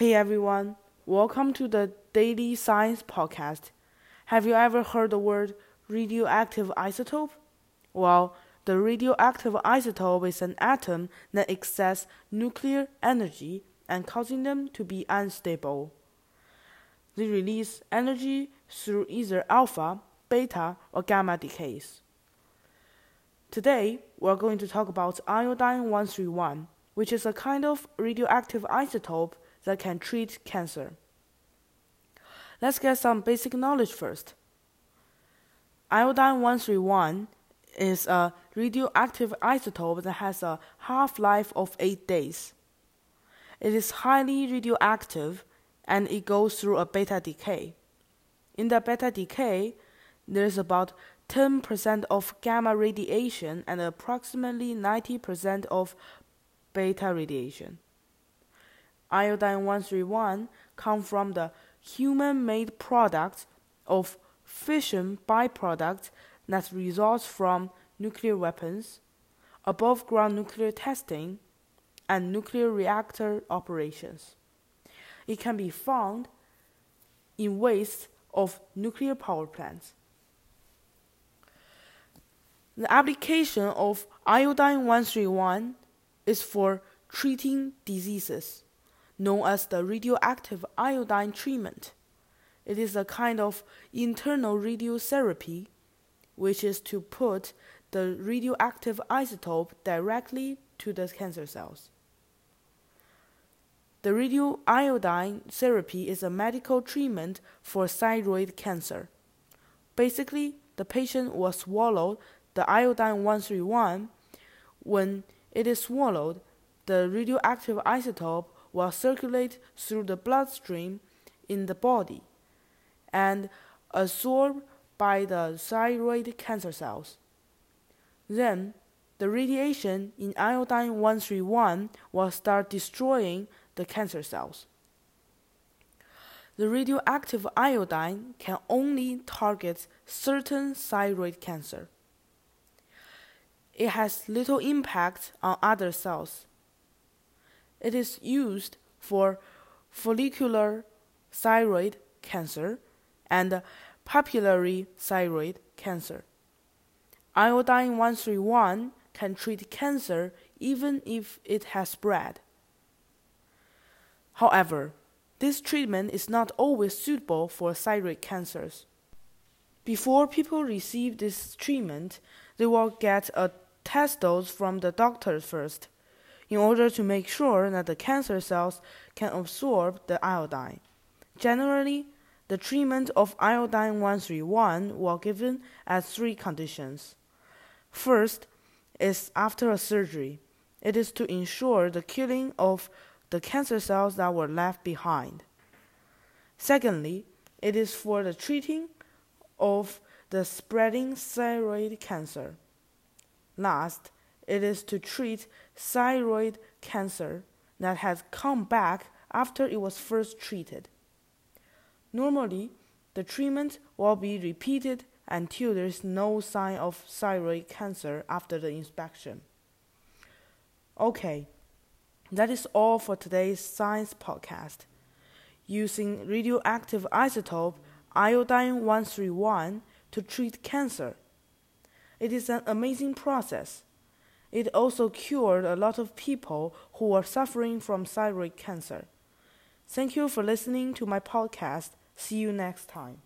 Hey everyone, welcome to the Daily Science Podcast. Have you ever heard the word radioactive isotope? Well, the radioactive isotope is an atom that excess nuclear energy and causing them to be unstable. They release energy through either alpha, beta, or gamma decays. Today, we're going to talk about iodine 131, which is a kind of radioactive isotope that can treat cancer. Let's get some basic knowledge first. Iodine 131 is a radioactive isotope that has a half life of 8 days. It is highly radioactive and it goes through a beta decay. In the beta decay, there is about 10% of gamma radiation and approximately 90% of beta radiation. Iodine 131 comes from the human made product of fission byproduct that results from nuclear weapons, above ground nuclear testing, and nuclear reactor operations. It can be found in waste of nuclear power plants. The application of iodine 131 is for treating diseases known as the radioactive iodine treatment. It is a kind of internal radiotherapy, which is to put the radioactive isotope directly to the cancer cells. The radioiodine therapy is a medical treatment for thyroid cancer. Basically, the patient will swallow the iodine 131, when it is swallowed, the radioactive isotope will circulate through the bloodstream in the body and absorbed by the thyroid cancer cells. Then, the radiation in iodine 131 will start destroying the cancer cells. The radioactive iodine can only target certain thyroid cancer it has little impact on other cells. It is used for follicular thyroid cancer and papillary thyroid cancer. Iodine 131 can treat cancer even if it has spread. However, this treatment is not always suitable for thyroid cancers. Before people receive this treatment, they will get a test dose from the doctor first, in order to make sure that the cancer cells can absorb the iodine. Generally, the treatment of iodine 131 will given at three conditions. First is after a surgery. It is to ensure the killing of the cancer cells that were left behind. Secondly, it is for the treating of the spreading thyroid cancer. Last, it is to treat thyroid cancer that has come back after it was first treated. Normally, the treatment will be repeated until there is no sign of thyroid cancer after the inspection. Okay, that is all for today's science podcast. Using radioactive isotope iodine 131 to treat cancer. It is an amazing process. It also cured a lot of people who were suffering from thyroid cancer. Thank you for listening to my podcast. See you next time.